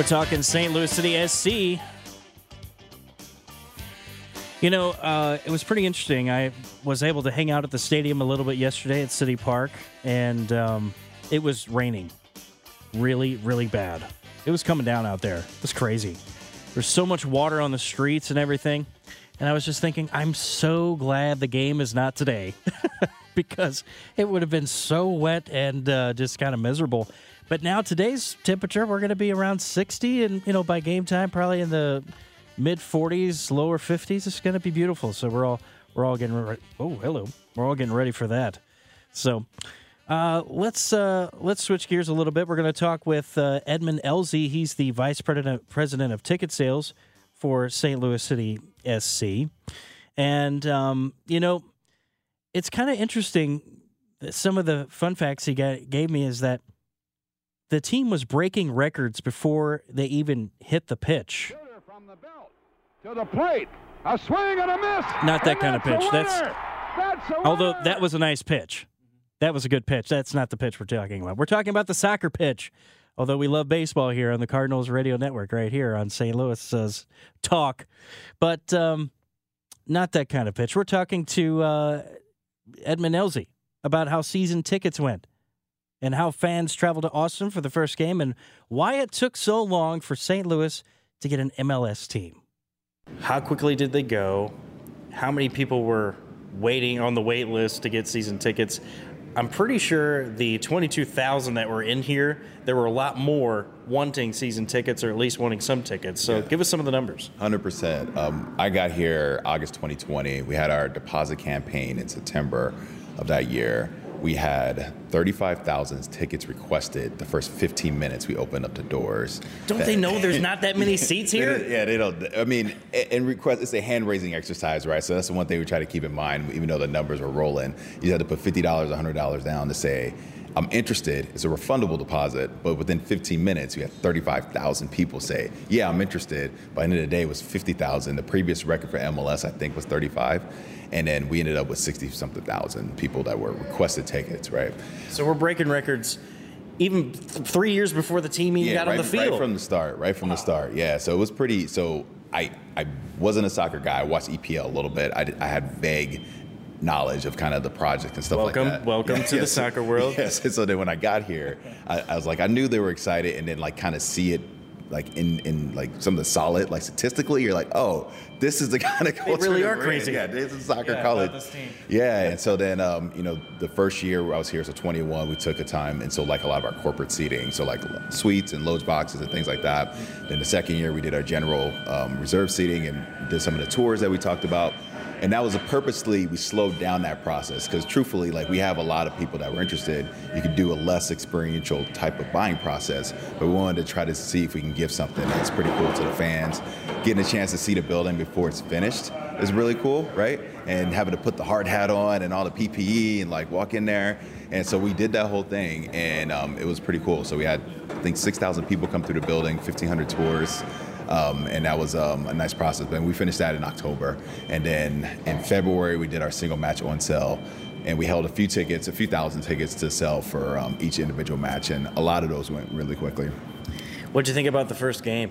We're talking St. Louis City SC. You know, uh, it was pretty interesting. I was able to hang out at the stadium a little bit yesterday at City Park, and um, it was raining really, really bad. It was coming down out there. It was crazy. There's so much water on the streets and everything. And I was just thinking, I'm so glad the game is not today because it would have been so wet and uh, just kind of miserable. But now today's temperature, we're going to be around 60, and you know by game time, probably in the mid 40s, lower 50s. It's going to be beautiful. So we're all we're all getting ready. Oh, hello. We're all getting ready for that. So uh, let's uh, let's switch gears a little bit. We're going to talk with uh, Edmund Elzy. He's the vice president president of ticket sales for St. Louis City SC. And, um, you know, it's kind of interesting. Some of the fun facts he got, gave me is that the team was breaking records before they even hit the pitch. From the belt to the plate, a swing and a miss. Not that kind of pitch. That's. That's although that was a nice pitch. That was a good pitch. That's not the pitch we're talking about. We're talking about the soccer pitch. Although we love baseball here on the Cardinals Radio Network, right here on St. Louis uh, Talk, but um, not that kind of pitch. We're talking to uh, Edmund Elzy about how season tickets went and how fans traveled to Austin for the first game and why it took so long for St. Louis to get an MLS team. How quickly did they go? How many people were waiting on the wait list to get season tickets? I'm pretty sure the 22,000 that were in here, there were a lot more wanting season tickets or at least wanting some tickets. So give us some of the numbers. Hundred percent. Um, I got here August 2020. We had our deposit campaign in September of that year. We had 35,000 tickets requested the first 15 minutes we opened up the doors. Don't they know there's not that many seats here? don't- yeah, they don't. I mean, and request it's a hand raising exercise, right? So that's the one thing we try to keep in mind. Even though the numbers were rolling, you had to put fifty dollars, hundred dollars down to say. I'm interested. It's a refundable deposit, but within 15 minutes, we had 35,000 people say, "Yeah, I'm interested." By the end of the day, it was 50,000. The previous record for MLS, I think, was 35, and then we ended up with 60 something thousand people that were requested tickets, right? So we're breaking records even th- three years before the team even got right, on the field. Right from the start, right from the start. Yeah, so it was pretty. So I I wasn't a soccer guy. I watched EPL a little bit. I, did, I had vague knowledge of kind of the project and stuff Welcome- like that. welcome welcome to the soccer world. Yes. And so then when I got here, I, I was like, I knew they were excited, and then like kind of see it. Like in, in like some of the solid like statistically, you're like, oh, this is the kind of culture really that are we're in. crazy. Yeah, this is soccer Yeah, college. this team. Yeah, and so then um, you know the first year I was here, so 21, we took a time, and so like a lot of our corporate seating, so like suites and loge boxes and things like that. Then the second year we did our general um, reserve seating and did some of the tours that we talked about. And that was a purposely we slowed down that process because truthfully, like we have a lot of people that were interested. You could do a less experiential type of buying process, but we wanted to try to see if we can give something that's pretty cool to the fans. Getting a chance to see the building before it's finished is really cool, right? And having to put the hard hat on and all the PPE and like walk in there. And so we did that whole thing, and um, it was pretty cool. So we had, I think, 6,000 people come through the building, 1,500 tours. Um, and that was um, a nice process. And we finished that in October, and then in February we did our single match on sale, and we held a few tickets, a few thousand tickets to sell for um, each individual match, and a lot of those went really quickly. What did you think about the first game?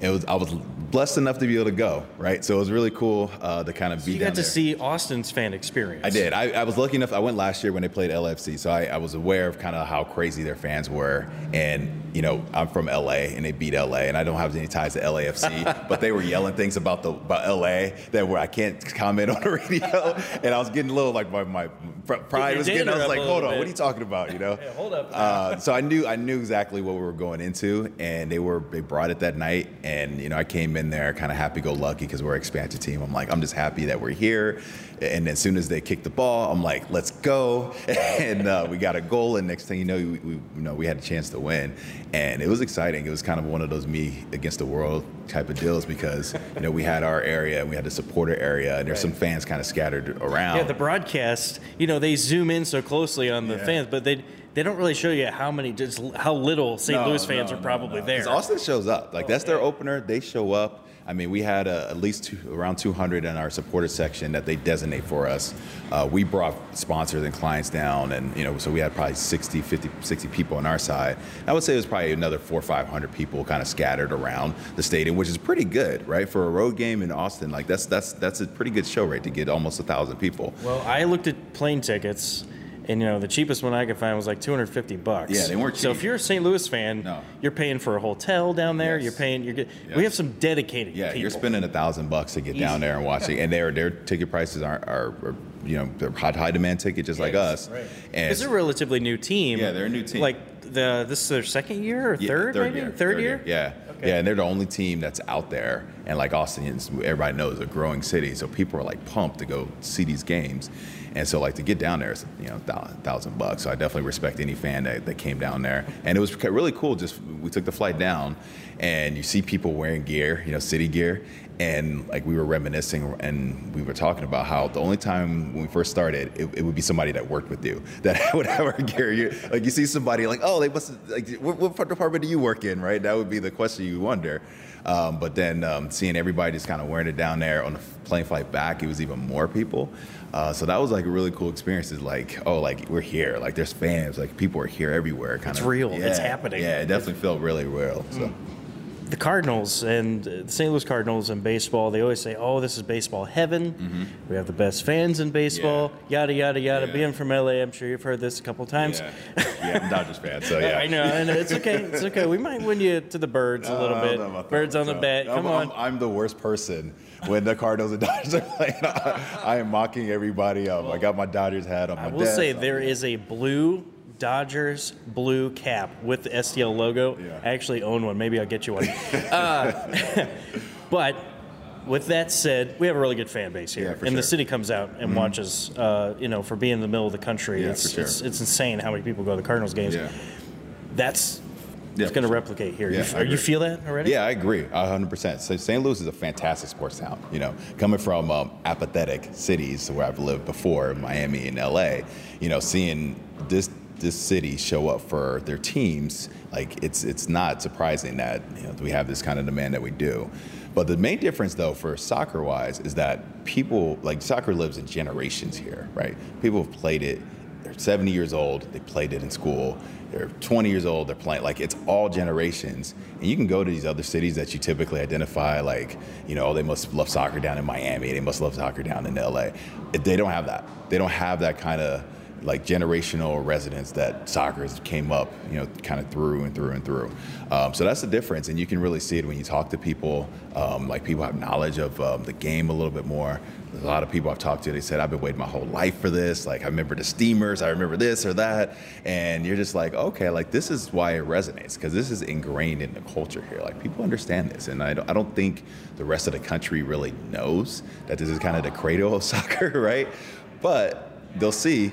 It was I was blessed enough to be able to go, right? So it was really cool uh, to kind of be there. you got to there. see Austin's fan experience. I did. I, I was lucky enough. I went last year when they played LAFC, so I, I was aware of kind of how crazy their fans were. And you know, I'm from LA, and they beat LA, and I don't have any ties to LAFC, but they were yelling things about the about LA that where I can't comment on the radio, and I was getting a little like my my pride was getting. I was like, hold on, bit. what are you talking about? You know? yeah, hold up. Uh, so I knew I knew exactly what we were going into, and they were they brought it that night, and you know I came in there kind of happy go lucky because we're an expansion team. I'm like I'm just happy that we're here, and as soon as they kick the ball, I'm like let's go, and uh, we got a goal, and next thing you know, we, we you know we had a chance to win, and it was exciting. It was kind of one of those me against the world type of deals because you know we had our area, and we had the supporter area, and there's some fans kind of scattered around. Yeah, the broadcast, you know, they zoom in so closely on the Yeah. fans, but they they don't really show you how many, just how little St. No, Louis fans no, are probably no. there. Austin shows up. Like that's their opener. They show up. I mean, we had uh at least two, around 200 in our supporter section that they designate for us. Uh, we brought sponsors and clients down, and you know, so we had probably 60, 50, 60 people on our side. I would say it was probably another four or 500 people kind of scattered around the stadium, which is pretty good, right, for a road game in Austin. Like that's that's that's a pretty good show rate to get almost a thousand people. well, I looked at plane tickets. And you know the cheapest one I could find was like 250 bucks. Yeah, they weren't cheap. So if you're a St. Louis fan, No. you're paying for a hotel down there. Yes. You're paying. You're good. Yes. We have some dedicated Yeah, people. you're spending a thousand bucks to get Easy. down there and watch it, and their their ticket prices are, are, are you know they're high, high demand ticket just like us. Right. And It's a relatively new team. Yeah, they're a new team. Like the this is their second year or Yeah, third, maybe year, third, year. Yeah, Okay. yeah, and they're the only team that's out there. And like Austin, everybody knows a growing city, so people are like pumped to go see these games. And so like to get down there is you know thou- thousand bucks. So I definitely respect any fan that, that came down there. And it was really cool. Just we took the flight down, and you see people wearing gear, you know, city gear. And like we were reminiscing, and we were talking about how the only time when we first started, it, it would be somebody that worked with you that would have our gear. You, like you see somebody like, oh, they must like, what, what department do you work in, right? That would be the question you wonder. Um, but then um, seeing everybody just kind of wearing it down there on the plane flight back, it was even more people. Uh, so that was like a really cool experience. It's like, oh, like we're here. Like there's fans. Like people are here everywhere. Kind It's of real. It's happening. Yeah, it definitely felt really real. So. The Cardinals and uh, the St. Louis Cardinals in baseball, they always say, "Oh, this is baseball heaven. We have the best fans in baseball." Yada yada yada. Yeah. Being from LA, I'm sure you've heard this a couple times. Yeah, yeah, I'm Dodgers fan, so yeah. I know, and it's okay. It's okay. We might win you to the birds a little I bit. don't know about that. Birds on the bat. Come I'm, on. I'm, I'm the worst person when the Cardinals and Dodgers are playing. I, I am mocking everybody up. I got my Dodgers hat on my I will desk. say there is a blue Dodgers blue cap with the STL logo. Yeah. I actually own one. Maybe I'll get you one. uh, but with that said, we have a really good fan base here, Yeah, and the sure. Mm-hmm. city comes out and watches. Uh, you know, for being in the middle of the country, Yeah, it's, sure. it's it's insane how many people go to the Cardinals games. Yeah. That's Yeah, it's going to replicate here. Yeah, you, are you feel that already? Yeah, I agree, 100%. So St. Louis is a fantastic sports town. You know, coming from um, apathetic cities where I've lived before, Miami and LA, you know, seeing this this city show up for their teams, like it's it's not surprising that you know we have this kind of demand that we do. But the main difference, though, for soccer wise, is that people like soccer lives in generations here, right? People have played it they're 70 years old, they played it in school. They're 20 years old, they're playing. Like, it's all generations. And you can go to these other cities that you typically identify, like, you know, they must love soccer down in Miami, they must love soccer down in LA. They don't have that. They don't have that kind of like generational residents that soccer has came up, you know, kind of through and through and through. Um, so that's the difference, and you can really see it when you talk to people. Um, like people have knowledge of um, the game a little bit more. A lot of people I've talked to. They said I've been waiting my whole life for this. Like I remember the steamers, I remember this or that, and you're just like, okay, like this is why it resonates because this is ingrained in the culture here. Like people understand this, and I don't, I don't think the rest of the country really knows that this is kind of the cradle of soccer, right? But they'll see